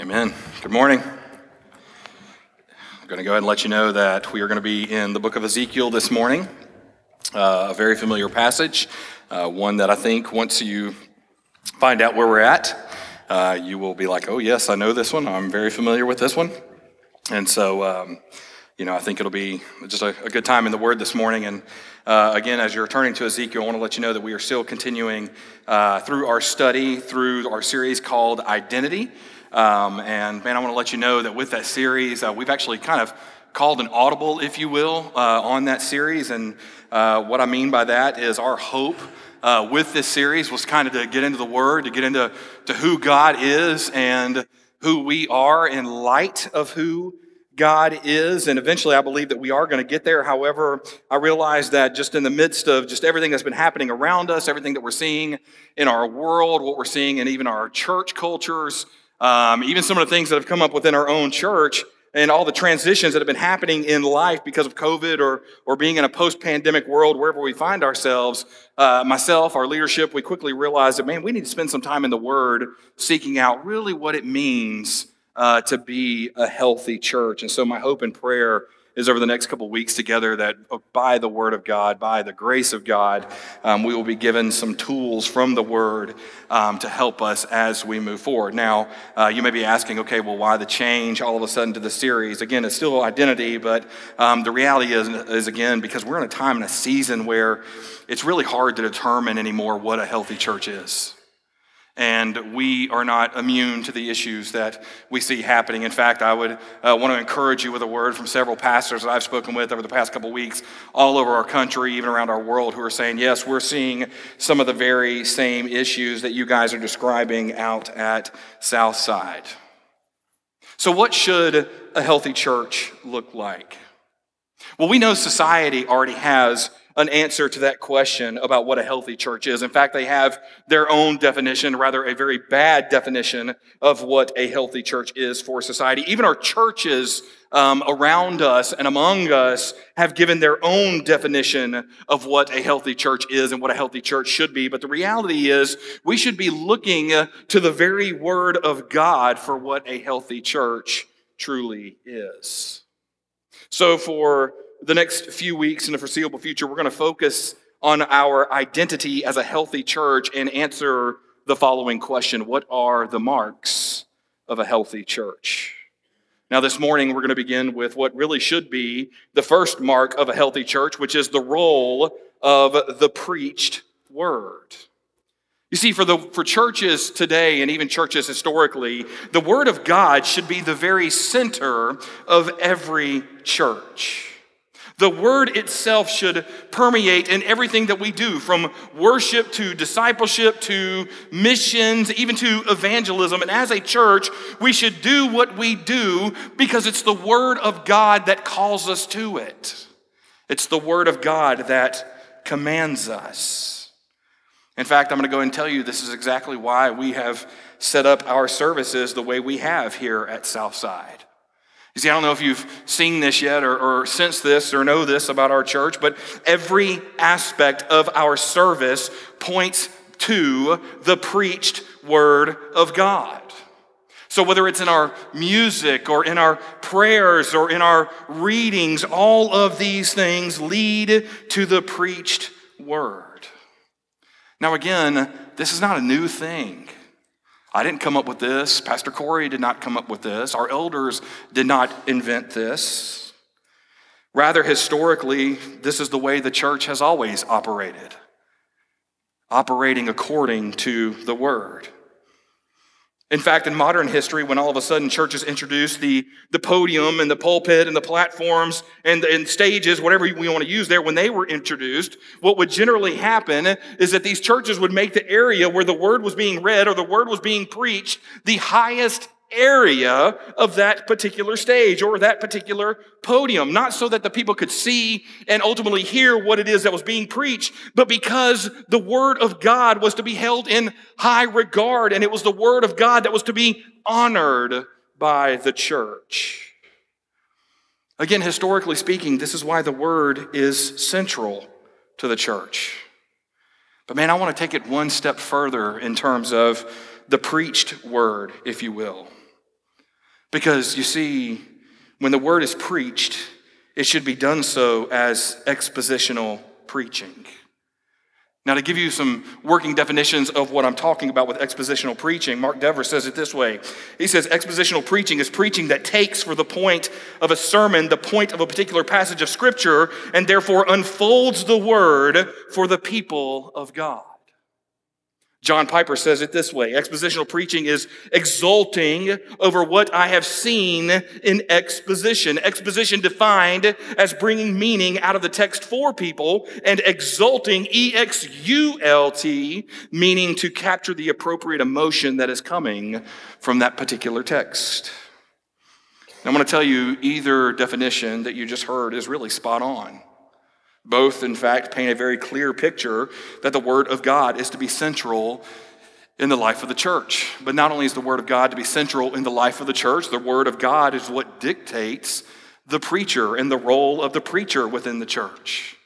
Amen. Good morning. I'm going to go ahead and let you know that we are going to be in the book of Ezekiel this morning. Uh, a very familiar passage, uh, one that I think once you find out where we're at, uh, you will be like, oh, yes, I know this one. I'm very familiar with this one. And so, um, you know, I think it'll be just a, a, good time in the Word this morning. And uh, again, as you're turning to Ezekiel, I want to let you know that we are still continuing uh, through our study, through our series called Identity. Um, and man, I want to let you know that with that series, uh, we've actually kind of called an audible, if you will, uh, on that series. And uh, what I mean by that is our hope uh, with this series was kind of to get into the Word, to get into to who God is and who we are in light of who God is. And eventually, I believe that we are going to get there. However, I realize that just in the midst of just everything that's been happening around us, everything that we're seeing in our world, what we're seeing in even our church cultures, um, even some of the things that have come up within our own church, and all the transitions that have been happening in life because of COVID or, or being in a post pandemic world, wherever we find ourselves, uh, myself, our leadership, we quickly realized that, man, we need to spend some time in the Word seeking out really what it means uh, to be a healthy church. And so, my hope and prayer is over the next couple weeks together that uh, by the Word of God, by the grace of God, um, we will be given some tools from the Word um, to help us as we move forward. Now, uh, you may be asking, okay, well, why the change all of a sudden to the series? Again, it's still identity, but um, the reality is, is, again, because we're in a time and a season where it's really hard to determine anymore what a healthy church is and we are not immune to the issues that we see happening. In fact, I would uh, want to encourage you with a word from several pastors that I've spoken with over the past couple weeks, all over our country, even around our world, who are saying, yes, we're seeing some of the very same issues that you guys are describing out at Southside. So, what should a healthy church look like? Well, we know society already has an answer to that question about what a healthy church is. In fact, they have their own definition, rather a very bad definition of what a healthy church is for society. Even our churches um, around us and among us have given their own definition of what a healthy church is and what a healthy church should be. But the reality is, we should be looking to the very word of God for what a healthy church truly is. So, for the next few weeks in the foreseeable future, we're going to focus on our identity as a healthy church and answer the following question What are the marks of a healthy church? Now, this morning, we're going to begin with what really should be the first mark of a healthy church, which is the role of the preached word. You see, for, the, for churches today and even churches historically, the Word of God should be the very center of every church. The word itself should permeate in everything that we do, from worship to discipleship to missions, even to evangelism. And as a church, we should do what we do because it's the word of God that calls us to it. It's the word of God that commands us. In fact, I'm going to go and tell you this is exactly why we have set up our services the way we have here at Southside. You see, I don't know if you've seen this yet or, or sensed this or know this about our church, but every aspect of our service points to the preached word of God. So, whether it's in our music or in our prayers or in our readings, all of these things lead to the preached word. Now, again, this is not a new thing. I didn't come up with this. Pastor Corey did not come up with this. Our elders did not invent this. Rather, historically, this is the way the church has always operated, operating according to the word. In fact, in modern history, when all of a sudden churches introduced the, the podium and the pulpit and the platforms and, and stages, whatever we want to use there, when they were introduced, what would generally happen is that these churches would make the area where the word was being read or the word was being preached the highest area of that particular stage or that particular podium. Not so that the people could see and ultimately hear what it is that was being preached, but because the Word of God was to be held in high regard and it was the Word of God that was to be honored by the church. Again, historically speaking, this is why the Word is central to the church. But man, I want to take it one step further in terms of the preached word, if you will. Because you see, when the word is preached, it should be done so as expositional preaching. Now, to give you some working definitions of what I'm talking about with expositional preaching, Mark Dever says it this way. He says, Expositional preaching is preaching that takes for the point of a sermon the point of a particular passage of Scripture and therefore unfolds the word for the people of God. John Piper says it this way Expositional preaching is exulting over what I have seen in exposition. Exposition defined as bringing meaning out of the text for people, and exulting, E X U L T, meaning to capture the appropriate emotion that is coming from that particular text. I'm going to tell you either definition that you just heard is really spot on. Both, in fact, paint a very clear picture that the Word of God is to be central in the life of the church. But not only is the Word of God to be central in the life of the church, the Word of God is what dictates the preacher and the role of the preacher within the church.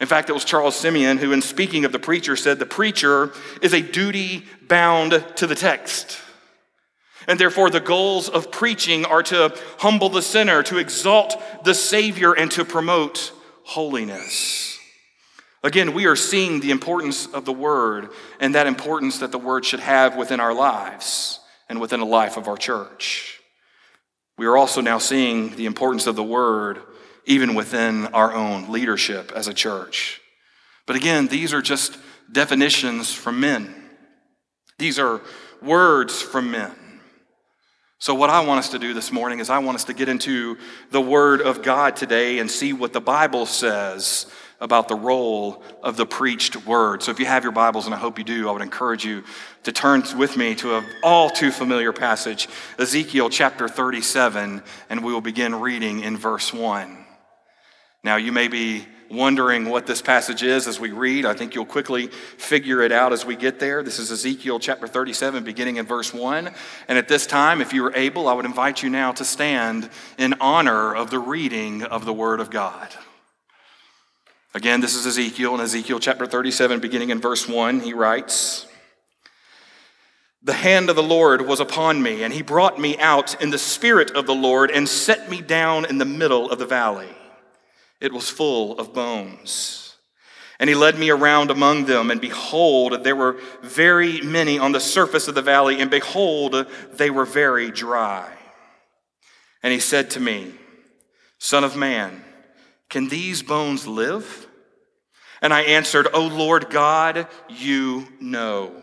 In fact, it was Charles Simeon who, in speaking of the preacher, said the preacher is a duty bound to the text. And therefore, the goals of preaching are to humble the sinner, to exalt the Savior, and to promote holiness. Again, we are seeing the importance of the Word and that importance that the Word should have within our lives and within the life of our church. We are also now seeing the importance of the Word even within our own leadership as a church. But again, these are just definitions from men, these are words from men. So, what I want us to do this morning is I want us to get into the Word of God today and see what the Bible says about the role of the preached Word. So, if you have your Bibles, and I hope you do, I would encourage you to turn with me to an all too familiar passage, Ezekiel chapter 37, and we will begin reading in verse 1. Now, you may be wondering what this passage is as we read. I think you'll quickly figure it out as we get there. This is Ezekiel chapter 37, beginning in verse 1. And at this time, if you are able, I would invite you now to stand in honor of the reading of the Word of God. Again, this is Ezekiel, in Ezekiel chapter 37, beginning in verse 1, he writes, the hand of the Lord was upon me, and he brought me out in the spirit of the Lord and set me down in the middle of the valley. It was full of bones. And he led me around among them, and behold, there were very many on the surface of the valley, and behold, they were very dry. And he said to me, Son of man, can these bones live? And I answered, O Lord God, you know.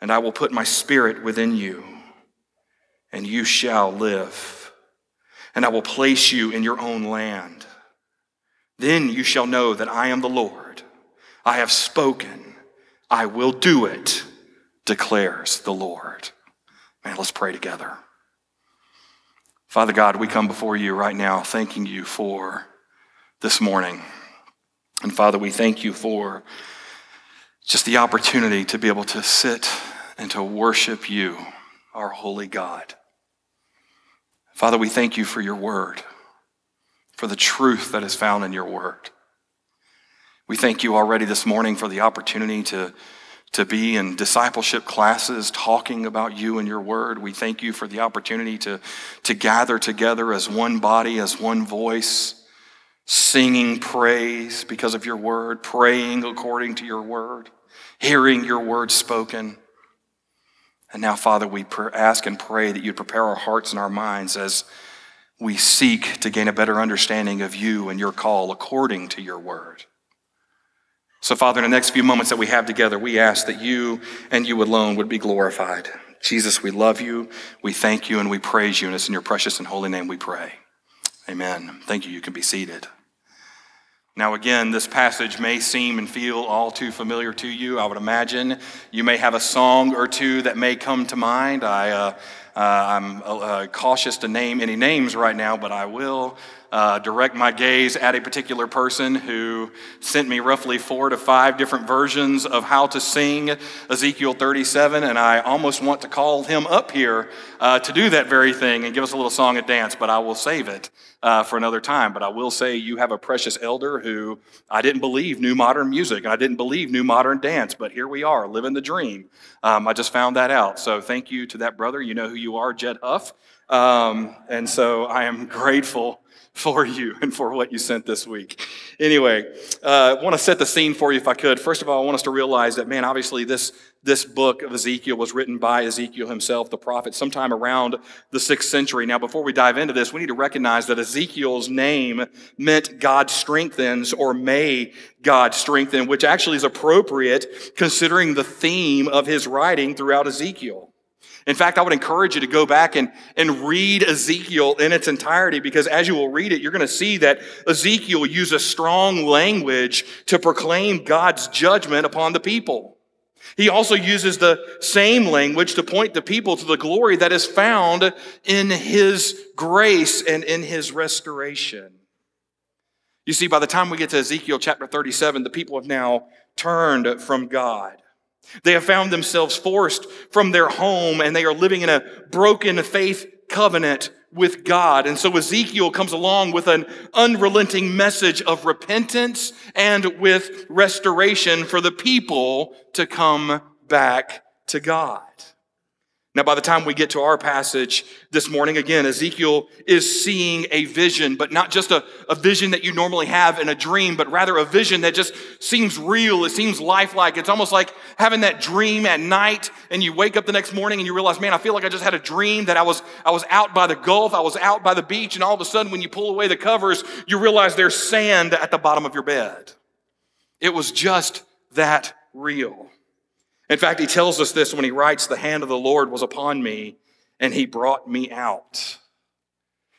and I will put my spirit within you, and you shall live. And I will place you in your own land. Then you shall know that I am the Lord. I have spoken, I will do it, declares the Lord. Man, let's pray together. Father God, we come before you right now thanking you for this morning. And Father, we thank you for just the opportunity to be able to sit and to worship you, our holy God. Father, we thank you for your word, for the truth that is found in your word. We thank you already this morning for the opportunity to, to be in discipleship classes talking about you and your word. We thank you for the opportunity to, to gather together as one body, as one voice, singing praise because of your word, praying according to your word, hearing your word spoken. And now, Father, we ask and pray that you'd prepare our hearts and our minds as we seek to gain a better understanding of you and your call according to your word. So, Father, in the next few moments that we have together, we ask that you and you alone would be glorified. Jesus, we love you, we thank you, and we praise you. And it's in your precious and holy name we pray. Amen. Thank you. You can be seated. Now, again, this passage may seem and feel all too familiar to you. I would imagine you may have a song or two that may come to mind. I, uh, uh, I'm uh, cautious to name any names right now, but I will uh, direct my gaze at a particular person who sent me roughly four to five different versions of how to sing Ezekiel 37, and I almost want to call him up here uh, to do that very thing and give us a little song and dance, but I will save it uh, for another time. But I will say you have a precious elder who I didn't believe knew modern music, and I didn't believe knew modern dance, but here we are, living the dream. Um, I just found that out. So thank you to that brother. You know who you are, Jed Huff. Um, and so I am grateful for you and for what you sent this week. Anyway, uh, I want to set the scene for you if I could. First of all, I want us to realize that, man, obviously this, this book of Ezekiel was written by Ezekiel himself, the prophet, sometime around the sixth century. Now, before we dive into this, we need to recognize that Ezekiel's name meant God strengthens or may God strengthen, which actually is appropriate considering the theme of his writing throughout Ezekiel. In fact, I would encourage you to go back and, and read Ezekiel in its entirety because as you will read it, you're going to see that Ezekiel uses strong language to proclaim God's judgment upon the people. He also uses the same language to point the people to the glory that is found in his grace and in his restoration. You see, by the time we get to Ezekiel chapter 37, the people have now turned from God. They have found themselves forced from their home and they are living in a broken faith covenant with God. And so Ezekiel comes along with an unrelenting message of repentance and with restoration for the people to come back to God. Now, by the time we get to our passage this morning, again, Ezekiel is seeing a vision, but not just a, a vision that you normally have in a dream, but rather a vision that just seems real. It seems lifelike. It's almost like having that dream at night and you wake up the next morning and you realize, man, I feel like I just had a dream that I was, I was out by the Gulf, I was out by the beach, and all of a sudden when you pull away the covers, you realize there's sand at the bottom of your bed. It was just that real. In fact, he tells us this when he writes, The hand of the Lord was upon me, and he brought me out.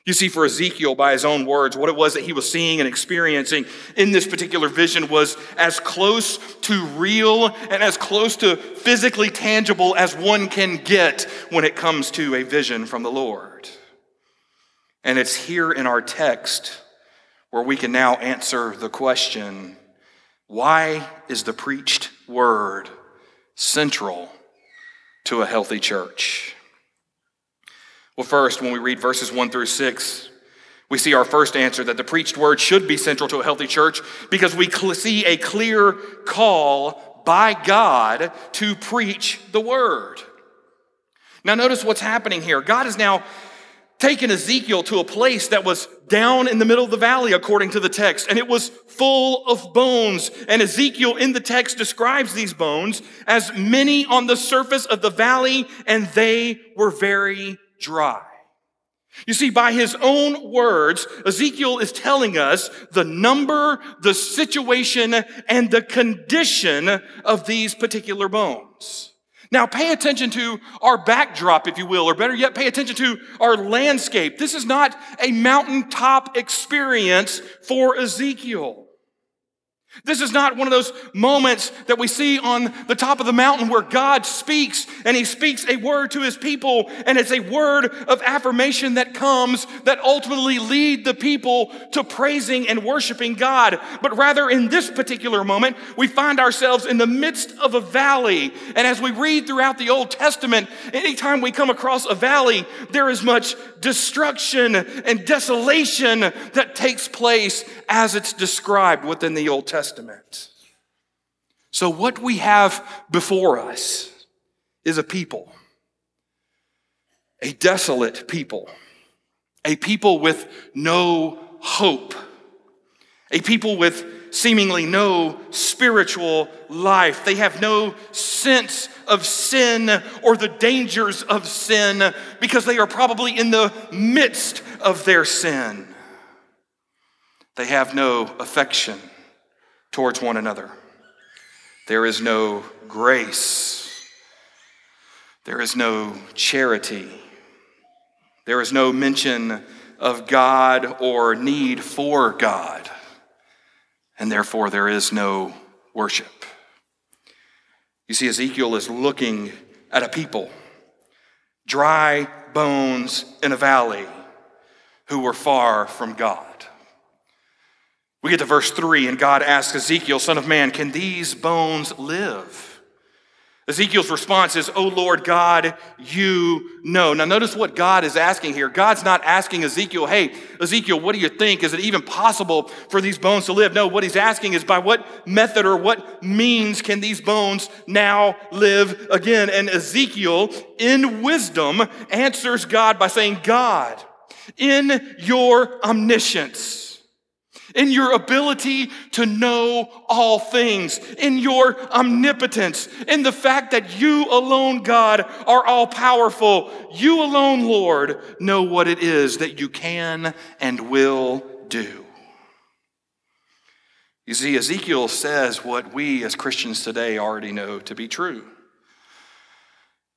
You see, for Ezekiel, by his own words, what it was that he was seeing and experiencing in this particular vision was as close to real and as close to physically tangible as one can get when it comes to a vision from the Lord. And it's here in our text where we can now answer the question why is the preached word central to a healthy church? Well, first, when we read verses 1 through 6, we see our first answer that the preached word should be central to a healthy church because we see a clear call by God to preach the word. Now, notice what's happening here. God is now taken Ezekiel to a place that was down in the middle of the valley, according to the text, and it was full of bones. And Ezekiel in the text describes these bones as many on the surface of the valley, and they were very dry. You see, by his own words, Ezekiel is telling us the number, the situation, and the condition of these particular bones. Now, pay attention to our backdrop, if you will, or better yet, pay attention to our landscape. This is not a mountaintop experience for Ezekiel. This is not one of those moments that we see on the top of the mountain where God speaks and he speaks a word to his people and it's a word of affirmation that comes that ultimately lead the people to praising and worshiping God. But rather in this particular moment, we find ourselves in the midst of a valley. And as we read throughout the Old Testament, anytime we come across a valley, there is much destruction and desolation that takes place as it's described within the Old Testament. So, what we have before us is a people, a desolate people, a people with no hope, a people with seemingly no spiritual life. They have no sense of sin or the dangers of sin because they are probably in the midst of their sin. They have no affection towards one another. There is no grace. There is no charity. There is no mention of God or need for God. And therefore, there is no worship. You see, Ezekiel is looking at a people, dry bones in a valley, who were far from God. We get to verse 3, and God asks Ezekiel, Son of man, can these bones live? Ezekiel's response is, Oh Lord God, you know. Now, notice what God is asking here. God's not asking Ezekiel, Hey, Ezekiel, what do you think? Is it even possible for these bones to live? No, what he's asking is, By what method or what means can these bones now live again? And Ezekiel, in wisdom, answers God by saying, God, in your omniscience, in your ability to know all things, in your omnipotence, in the fact that you alone, God, are all powerful. You alone, Lord, know what it is that you can and will do. You see, Ezekiel says what we as Christians today already know to be true.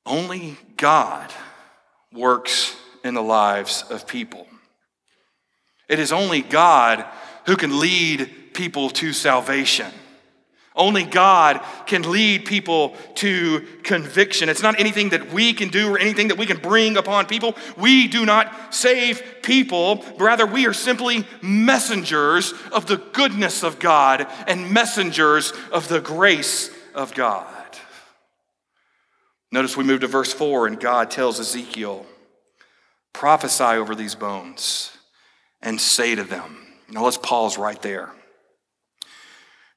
Only God works in the lives of people. It is only God who can lead people to salvation. Only God can lead people to conviction. It's not anything that we can do or anything that we can bring upon people. We do not save people, rather we are simply messengers of the goodness of God and messengers of the grace of God. Notice we move to verse 4, and God tells Ezekiel, prophesy over these bones and say to them, now let's pause right there.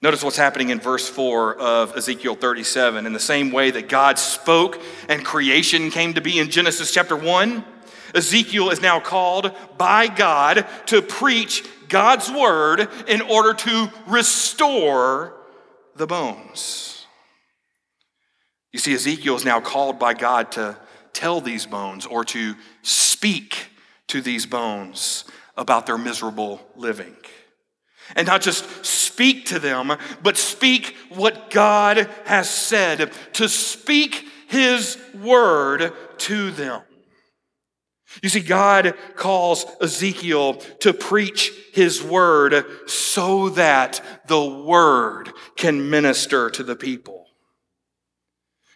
Notice what's happening in verse 4 of Ezekiel 37. In the same way that God spoke and creation came to be in Genesis chapter 1, Ezekiel is now called by God to preach God's word in order to restore the bones. You see, Ezekiel is now called by God to tell these bones or to speak to these bones about their miserable living. And not just speak to them, but speak what God has said, to speak His word to them. You see, God calls Ezekiel to preach his word so that the word can minister to the people.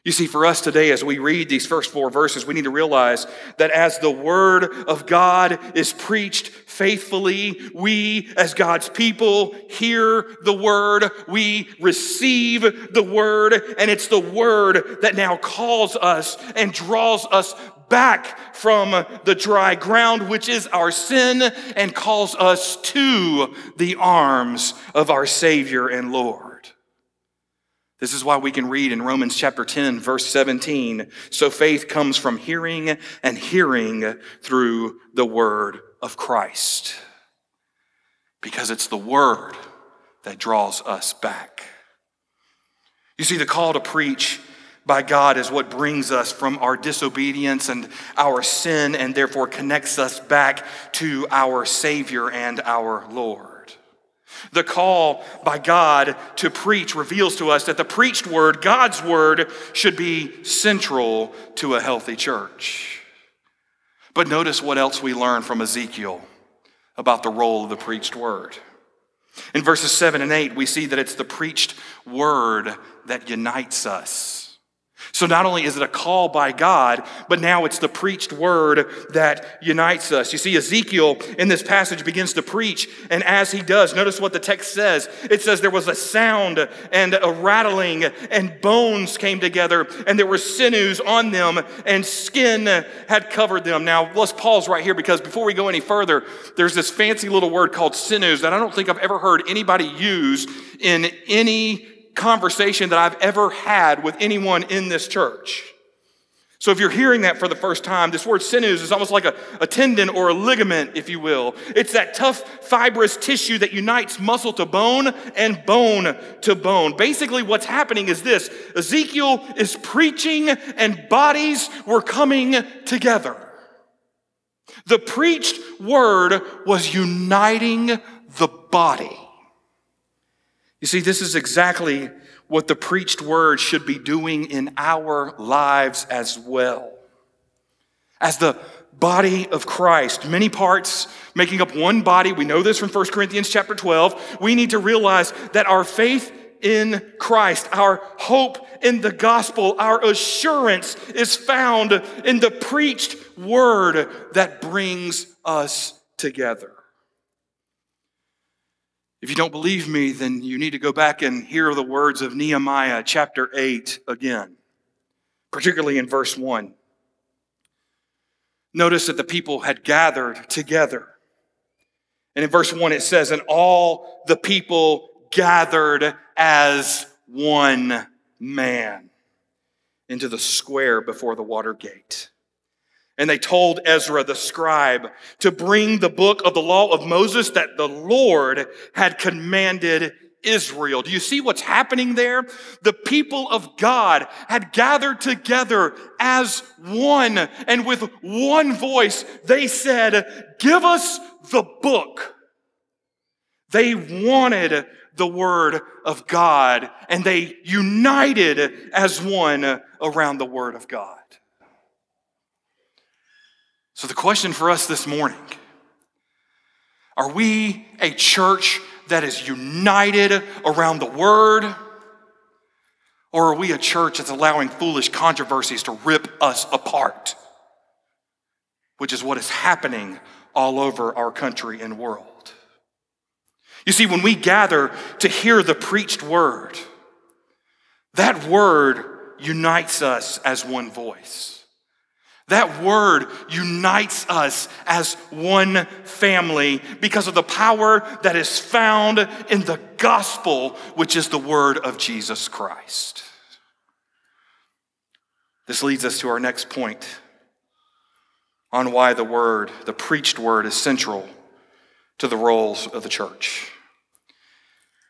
You see, for us today, as we read these first four verses, we need to realize that as the Word of God is preached faithfully, we, as God's people, hear the Word, we receive the Word, and it's the Word that now calls us and draws us back from the dry ground, which is our sin, and calls us to the arms of our Savior and Lord. This is why we can read in Romans chapter 10, verse 17. So faith comes from hearing and hearing through the word of Christ. Because it's the word that draws us back. You see, the call to preach by God is what brings us from our disobedience and our sin and therefore connects us back to our Savior and our Lord. The call by God to preach reveals to us that the preached word, God's word, should be central to a healthy church. But notice what else we learn from Ezekiel about the role of the preached word. In verses 7 and 8, we see that it's the preached word that unites us. So not only is it a call by God, but now it's the preached word that unites us. You see, Ezekiel in this passage begins to preach, and as he does, notice what the text says. It says there was a sound and a rattling, and bones came together, and there were sinews on them, and skin had covered them. Now, let's pause right here because before we go any further, there's this fancy little word called sinews that I don't think I've ever heard anybody use in any conversation that I've ever had with anyone in this church. So if you're hearing that for the first time, this word sinews is almost like a, a tendon or a ligament, if you will. It's that tough, fibrous tissue that unites muscle to bone and bone to bone. Basically, what's happening is this Ezekiel is preaching, and bodies were coming together. The preached word was uniting the body. You see, this is exactly what the preached word should be doing in our lives as well. As the body of Christ, many parts making up one body, we know this from 1 Corinthians chapter 12. We need to realize that our faith in Christ, our hope in the gospel, our assurance is found in the preached word that brings us together. If you don't believe me, then you need to go back and hear the words of Nehemiah chapter 8 again, particularly in verse 1. Notice that the people had gathered together. And in verse 1, it says, And all the people gathered as one man into the square before the water gate. And they told Ezra the scribe to bring the book of the law of Moses that the Lord had commanded Israel. Do you see what's happening there? The people of God had gathered together as one, and with one voice, they said, Give us the book. They wanted the word of God, and they united as one around the word of God. So, the question for us this morning are we a church that is united around the word? Or are we a church that's allowing foolish controversies to rip us apart? Which is what is happening all over our country and world. You see, when we gather to hear the preached word, that word unites us as one voice. That word unites us as one family because of the power that is found in the gospel, which is the word of Jesus Christ. This leads us to our next point on why the word, the preached word, is central to the roles of the church.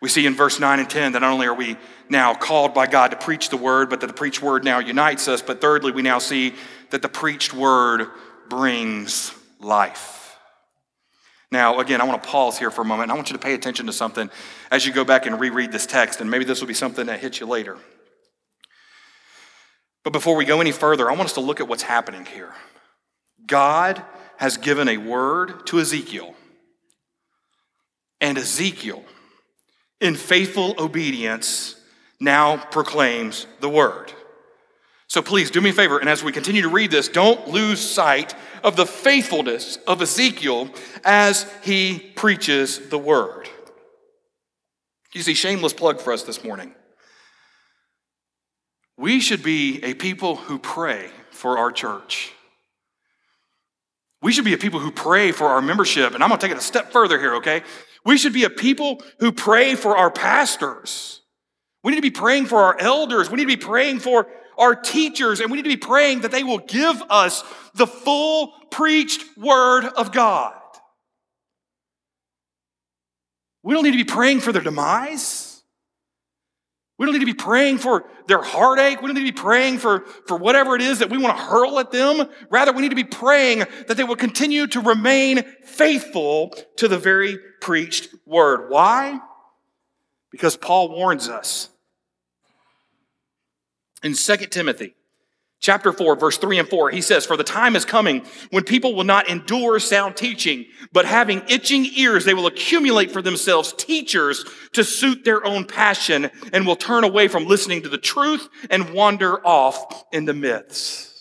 We see in verse 9 and 10 that not only are we now called by God to preach the word, but that the preached word now unites us, but thirdly, we now see that the preached word brings life. Now, again, I want to pause here for a moment. I want you to pay attention to something as you go back and reread this text, and maybe this will be something that hits you later. But before we go any further, I want us to look at what's happening here. God has given a word to Ezekiel, and Ezekiel, in faithful obedience, now proclaims the word. So please do me a favor, and as we continue to read this, don't lose sight of the faithfulness of Ezekiel as he preaches the word. You see, shameless plug for us this morning. We should be a people who pray for our church. We should be a people who pray for our membership. And I'm going to take it a step further here, okay? We should be a people who pray for our pastors. We need to be praying for our elders. We need to be praying for our teachers, and we need to be praying that they will give us the full preached word of God. We don't need to be praying for their demise. We don't need to be praying for their heartache. We don't need to be praying for, for whatever it is that we want to hurl at them. Rather, we need to be praying that they will continue to remain faithful to the very preached word. Why? Because Paul warns us in 2 Timothy Chapter 4, verse 3 and 4, he says, For the time is coming when people will not endure sound teaching, but having itching ears, they will accumulate for themselves teachers to suit their own passion and will turn away from listening to the truth and wander off in the myths.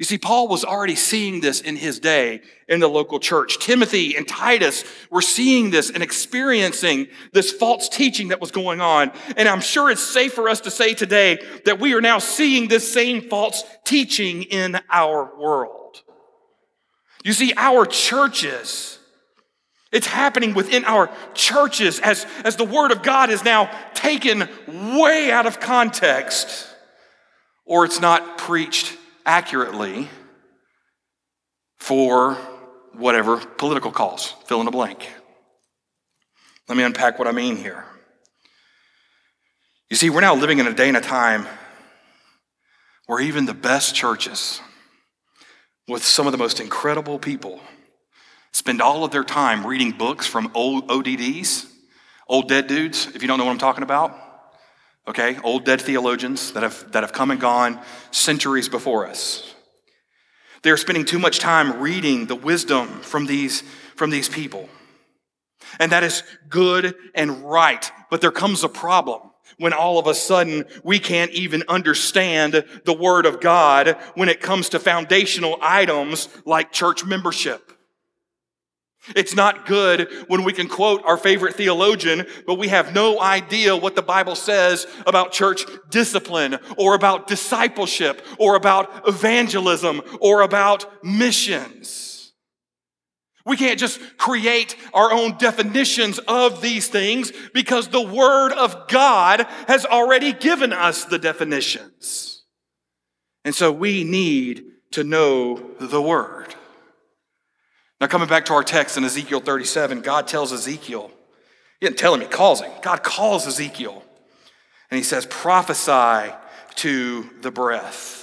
You see, Paul was already seeing this in his day in the local church. Timothy and Titus were seeing this and experiencing this false teaching that was going on. And I'm sure it's safe for us to say today that we are now seeing this same false teaching in our world. You see, our churches, it's happening within our churches as, as the Word of God is now taken way out of context or it's not preached accurately for whatever political cause. Fill in the blank. Let me unpack what I mean here. You see, we're now living in a day and a time where even the best churches, with some of the most incredible people, spend all of their time reading books from old ODDs, old dead dudes, if you don't know what I'm talking about okay? Old dead theologians that have, that have come and gone centuries before us. They're spending too much time reading the wisdom from these, from these people. And that is good and right. But there comes a problem when all of a sudden we can't even understand the Word of God when it comes to foundational items like church membership. It's not good when we can quote our favorite theologian, but we have no idea what the Bible says about church discipline or about discipleship or about evangelism or about missions. We can't just create our own definitions of these things because the Word of God has already given us the definitions. And so we need to know the Word. Now, coming back to our text in Ezekiel 37, God tells Ezekiel, He didn't tell him, He calls him. God calls Ezekiel, and He says, prophesy to the breath.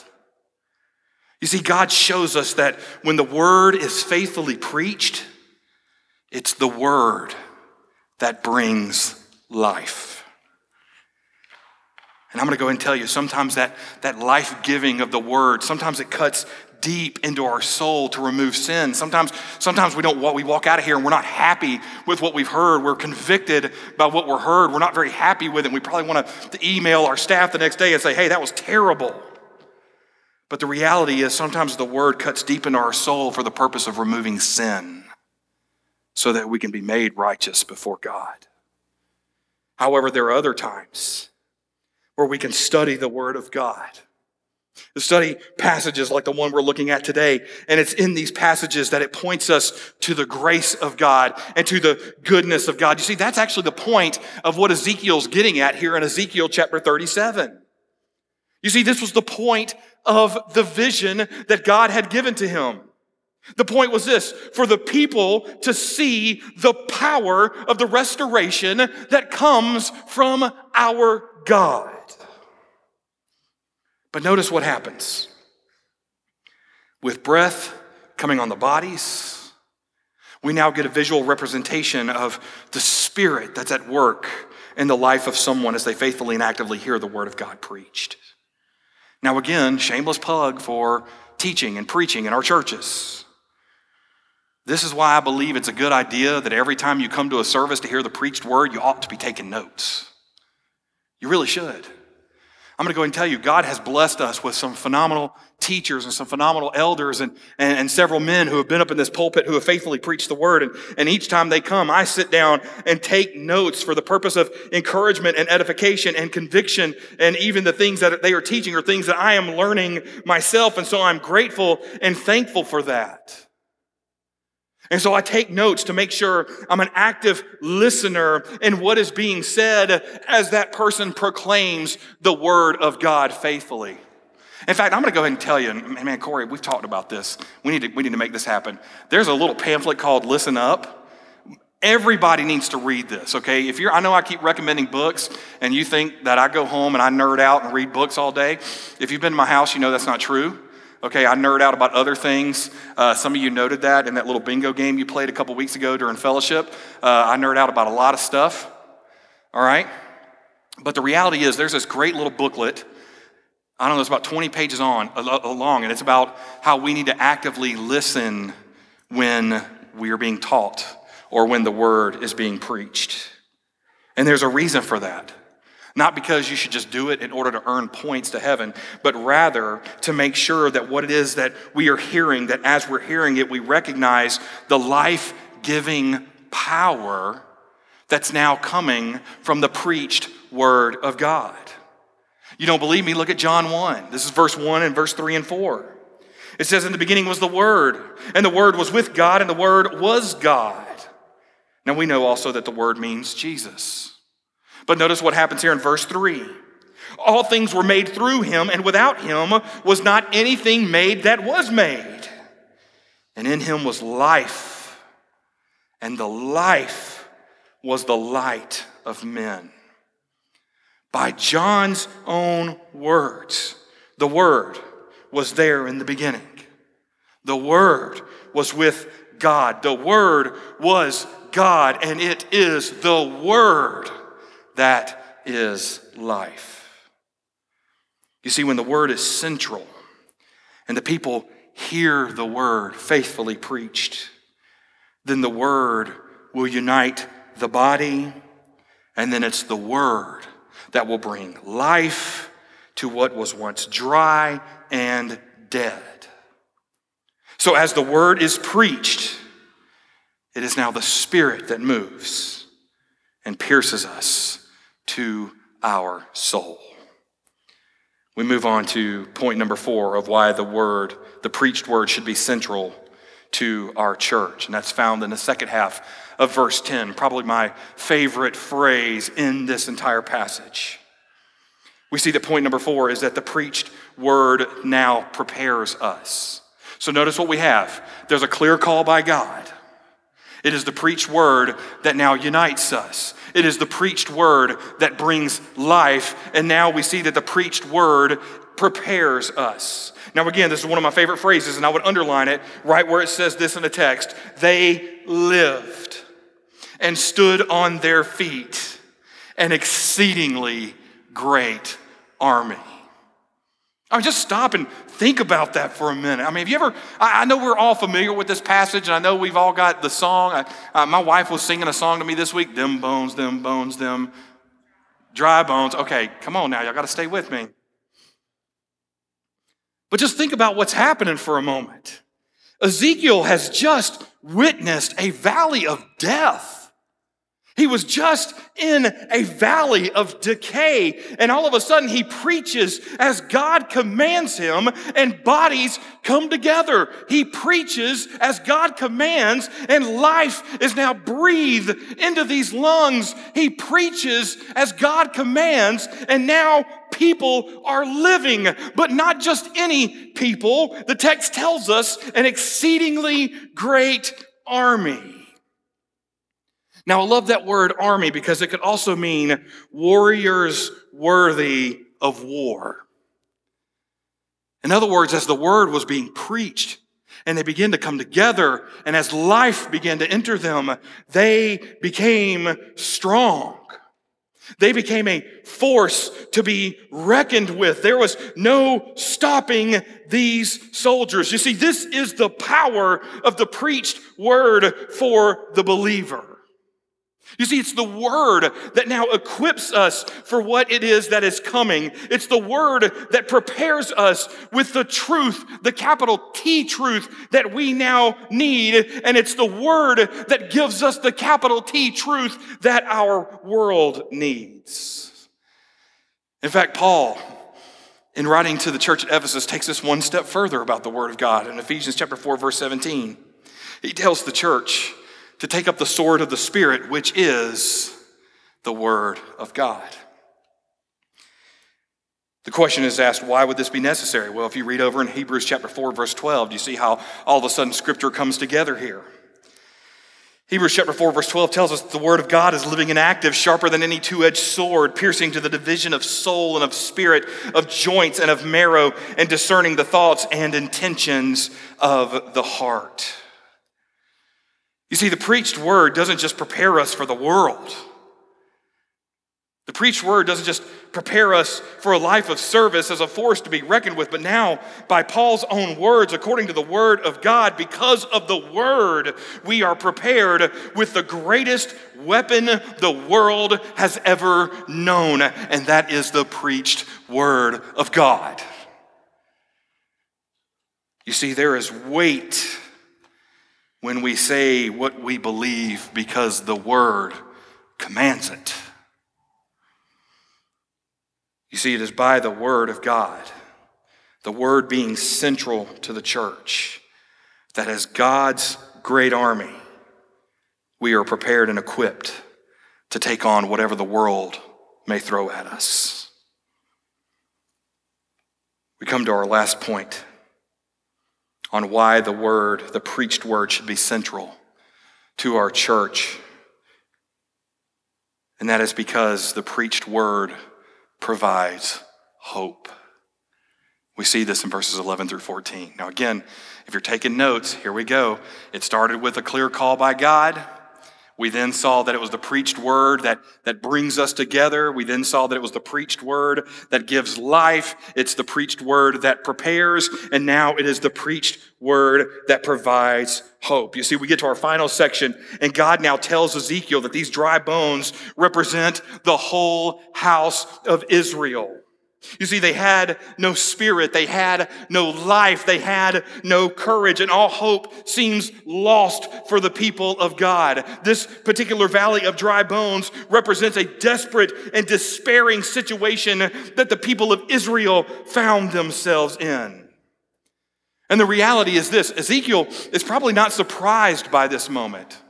You see, God shows us that when the word is faithfully preached, it's the word that brings life. And I'm going to go and tell you, sometimes that, that life giving of the word, sometimes it cuts deep into our soul to remove sin. Sometimes, sometimes we don't we walk out of here and we're not happy with what we've heard. We're convicted by what we're heard. We're not very happy with it. We probably want to email our staff the next day and say, hey, that was terrible. But the reality is sometimes the word cuts deep into our soul for the purpose of removing sin so that we can be made righteous before God. However, there are other times where we can study the word of God to study passages like the one we're looking at today. And it's in these passages that it points us to the grace of God and to the goodness of God. You see, that's actually the point of what Ezekiel's getting at here in Ezekiel chapter 37. You see, this was the point of the vision that God had given to him. The point was this for the people to see the power of the restoration that comes from our God. But notice what happens. With breath coming on the bodies, we now get a visual representation of the Spirit that's at work in the life of someone as they faithfully and actively hear the Word of God preached. Now, again, shameless plug for teaching and preaching in our churches. This is why I believe it's a good idea that every time you come to a service to hear the preached word, you ought to be taking notes. You really should. I'm going to go and tell you, God has blessed us with some phenomenal teachers and some phenomenal elders and, and, and, several men who have been up in this pulpit who have faithfully preached the word. And, and each time they come, I sit down and take notes for the purpose of encouragement and edification and conviction. And even the things that they are teaching are things that I am learning myself. And so I'm grateful and thankful for that. And so I take notes to make sure I'm an active listener in what is being said as that person proclaims the word of God faithfully. In fact, I'm going to go ahead and tell you, man, Corey, we've talked about this. We need to, we need to make this happen. There's a little pamphlet called Listen Up. Everybody needs to read this, okay? If you're, I know I keep recommending books, and you think that I go home and I nerd out and read books all day. If you've been to my house, you know that's not true. Okay, I nerd out about other things. Uh, some of you noted that in that little bingo game you played a couple weeks ago during fellowship. Uh, I nerd out about a lot of stuff. All right? But the reality is, there's this great little booklet I don't know, it's about 20 pages on along, and it's about how we need to actively listen when we are being taught or when the word is being preached. And there's a reason for that. Not because you should just do it in order to earn points to heaven, but rather to make sure that what it is that we are hearing, that as we're hearing it, we recognize the life giving power that's now coming from the preached word of God. You don't believe me? Look at John 1. This is verse 1 and verse 3 and 4. It says, In the beginning was the Word, and the Word was with God, and the Word was God. Now we know also that the Word means Jesus. But notice what happens here in verse 3. All things were made through him, and without him was not anything made that was made. And in him was life, and the life was the light of men by John's own words. The Word was there in the beginning. The Word was with God. The Word was God, and it is the Word that is life. You see, when the Word is central and the people hear the Word faithfully preached, then the Word will unite the body, and then it's the Word that will bring life to what was once dry and dead. So, as the word is preached, it is now the Spirit that moves and pierces us to our soul. We move on to point number four of why the word, the preached word, should be central to our church. And that's found in the second half of verse 10, probably my favorite phrase in this entire passage. We see that point number four is that the preached word now prepares us. So notice what we have. There's a clear call by God. It is the preached word that now unites us. It is the preached word that brings life. And now we see that the preached word prepares us. Now, again, this is one of my favorite phrases, and I would underline it right where it says this in the text. They lived and stood on their feet, an exceedingly great army. I mean, just stop and think about that for a minute. I mean, have you ever, I, I know we're all familiar with this passage, and I know we've all got the song. I, uh, my wife was singing a song to me this week Them bones, them bones, them dry bones. Okay, come on now, y'all got to stay with me. But just think about what's happening for a moment. Ezekiel has just witnessed a valley of death. He was just in a valley of decay, and all of a sudden he preaches as God commands him, and bodies come together. He preaches as God commands, and life is now breathed into these lungs. He preaches as God commands, and now people are living, but not just any people. The text tells us an exceedingly great army. Now, I love that word army because it could also mean warriors worthy of war. In other words, as the word was being preached and they began to come together, and as life began to enter them, they became strong. They became a force to be reckoned with. There was no stopping these soldiers. You see, this is the power of the preached word for the believer. You see, it's the word that now equips us for what it is that is coming. It's the word that prepares us with the truth, the capital T truth that we now need. And it's the word that gives us the capital T truth that our world needs. In fact, Paul, in writing to the church at Ephesus, takes us one step further about the word of God. In Ephesians chapter 4, verse 17, he tells the church, to take up the sword of the Spirit, which is the Word of God. The question is asked, why would this be necessary? Well, if you read over in Hebrews chapter 4, verse 12, you see how all of a sudden Scripture comes together here. Hebrews chapter 4, verse 12 tells us the Word of God is living and active, sharper than any two edged sword, piercing to the division of soul and of spirit, of joints and of marrow, and discerning the thoughts and intentions of the heart. You see, the preached word doesn't just prepare us for the world, The preached word doesn't just prepare us for a life of service as a force to be reckoned with, but now, by Paul's own words, according to the word of God, because of the word, we are prepared with the greatest weapon the world has ever known, and that is the preached word of God. You see, there is weight when we say what we believe because the word commands it. You see, it is by the Word of God, the Word being central to the church, that as God's great army, we are prepared and equipped to take on whatever the world may throw at us. We come to our last point on why the Word, the preached Word, should be central to our church. And that is because the preached Word provides hope. We see this in verses 11 through 14. Now, again, if you're taking notes, here we go. It started with a clear call by God. We then saw that it was the preached word that, that brings us together. We then saw that it was the preached word that gives life. It's the preached word that prepares. And now it is the preached word that provides hope. You see, we get to our final section, and God now tells Ezekiel that these dry bones represent the whole house of Israel. You see, they had no spirit, they had no life, they had no courage, and all hope seems lost for the people of God. This particular valley of dry bones represents a desperate and despairing situation that the people of Israel found themselves in. And the reality is this Ezekiel is probably not surprised by this moment.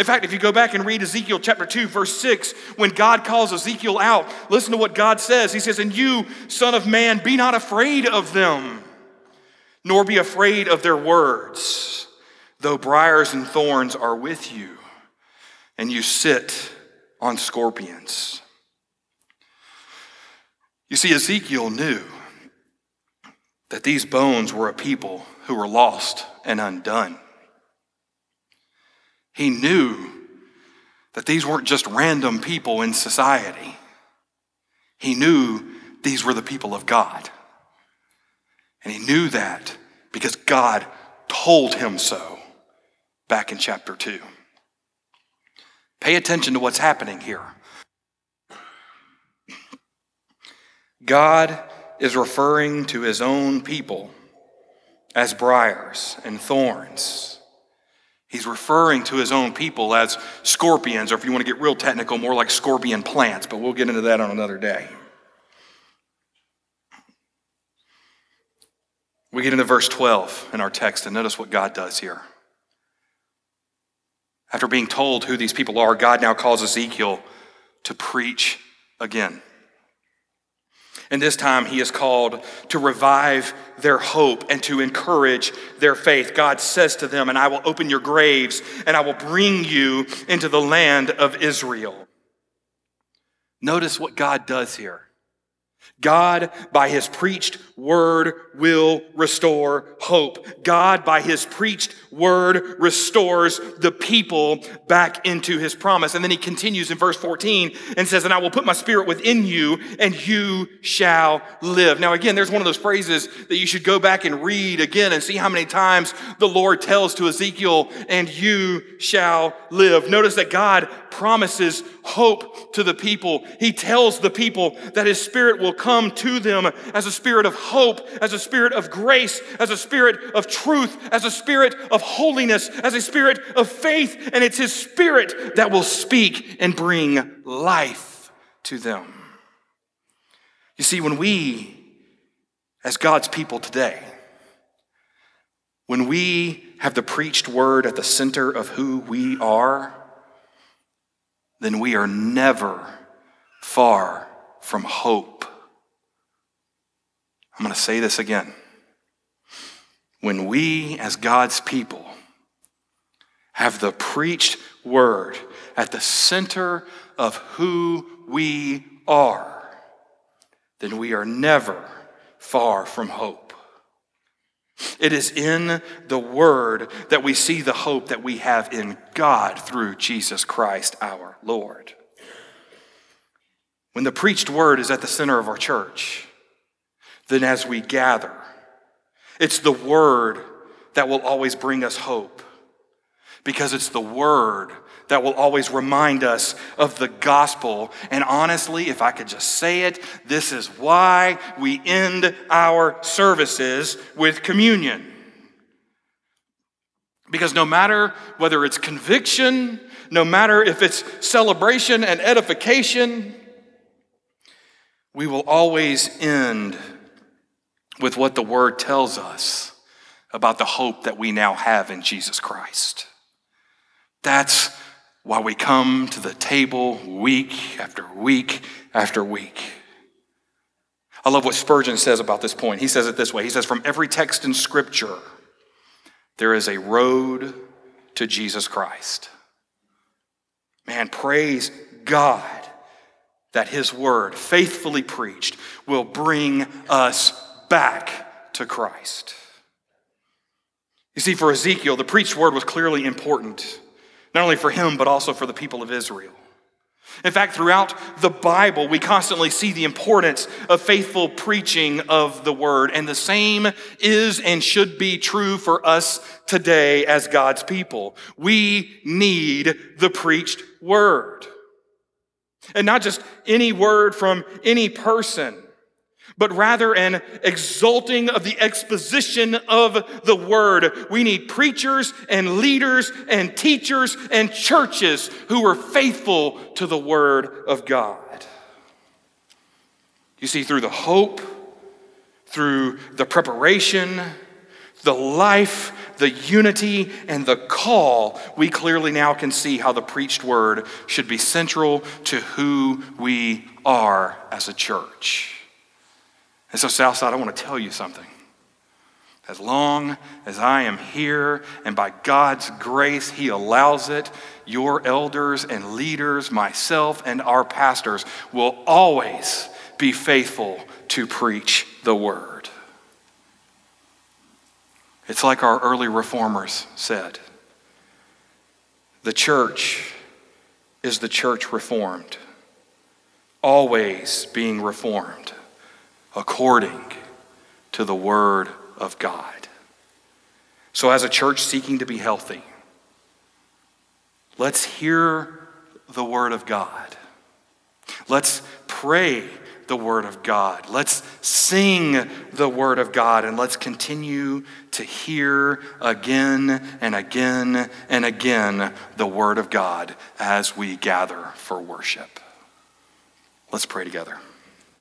In fact, if you go back and read Ezekiel chapter 2, verse 6, when God calls Ezekiel out, listen to what God says. He says, And you, son of man, be not afraid of them, nor be afraid of their words, though briars and thorns are with you, and you sit on scorpions. You see, Ezekiel knew that these bones were a people who were lost and undone. He knew that these weren't just random people in society. He knew these were the people of God. And he knew that because God told him so back in chapter 2. Pay attention to what's happening here. God is referring to his own people as briars and thorns He's referring to his own people as scorpions, or if you want to get real technical, more like scorpion plants, but we'll get into that on another day. We get into verse 12 in our text, and notice what God does here. After being told who these people are, God now calls Ezekiel to preach again. And this time he is called to revive their hope and to encourage their faith. God says to them, And I will open your graves and I will bring you into the land of Israel. Notice what God does here. God, by his preached word, will restore hope. God, by his preached word, restores the people back into his promise. And then he continues in verse 14 and says, And I will put my spirit within you, and you shall live. Now, again, there's one of those phrases that you should go back and read again and see how many times the Lord tells to Ezekiel, And you shall live. Notice that God promises hope to the people. He tells the people that his spirit will come to them as a spirit of hope, as a spirit of grace, as a spirit of truth, as a spirit of holiness, as a spirit of faith. And it's his spirit that will speak and bring life to them. You see, when we, as God's people today, when we have the preached word at the center of who we are, then we are never far from hope. I'm going to say this again. When we, as God's people, have the preached word at the center of who we are, then we are never far from hope. It is in the Word that we see the hope that we have in God through Jesus Christ our Lord. When the preached word is at the center of our church, then as we gather, it's the word that will always bring us hope because it's the word that will always remind us of the gospel. And honestly, if I could just say it, this is why we end our services with communion. Because no matter whether it's conviction, no matter if it's celebration and edification, we will always end with what the word tells us about the hope that we now have in Jesus Christ. That's why we come to the table week after week after week. I love what Spurgeon says about this point. He says it this way He says, From every text in Scripture, there is a road to Jesus Christ. Man, praise God that His word, faithfully preached, will bring us back to Christ. You see, for Ezekiel, the preached word was clearly important not only for him, but also for the people of Israel. In fact, throughout the Bible, we constantly see the importance of faithful preaching of the word, and the same is and should be true for us today as God's people. We need the preached word. And not just any word from any person but rather an exalting of the exposition of the word. We need preachers and leaders and teachers and churches who are faithful to the word of God. You see, through the hope, through the preparation, the life, the unity, and the call, we clearly now can see how the preached word should be central to who we are as a church. And so, Southside, I want to tell you something. As long as I am here, and by God's grace, He allows it, your elders and leaders, myself, and our pastors will always be faithful to preach the word. It's like our early reformers said the church is the church reformed, always being reformed according to the Word of God. So, as a church seeking to be healthy, let's hear the Word of God. Let's pray the Word of God. Let's sing the Word of God, and let's continue to hear again and again and again the Word of God as we gather for worship. Let's pray together.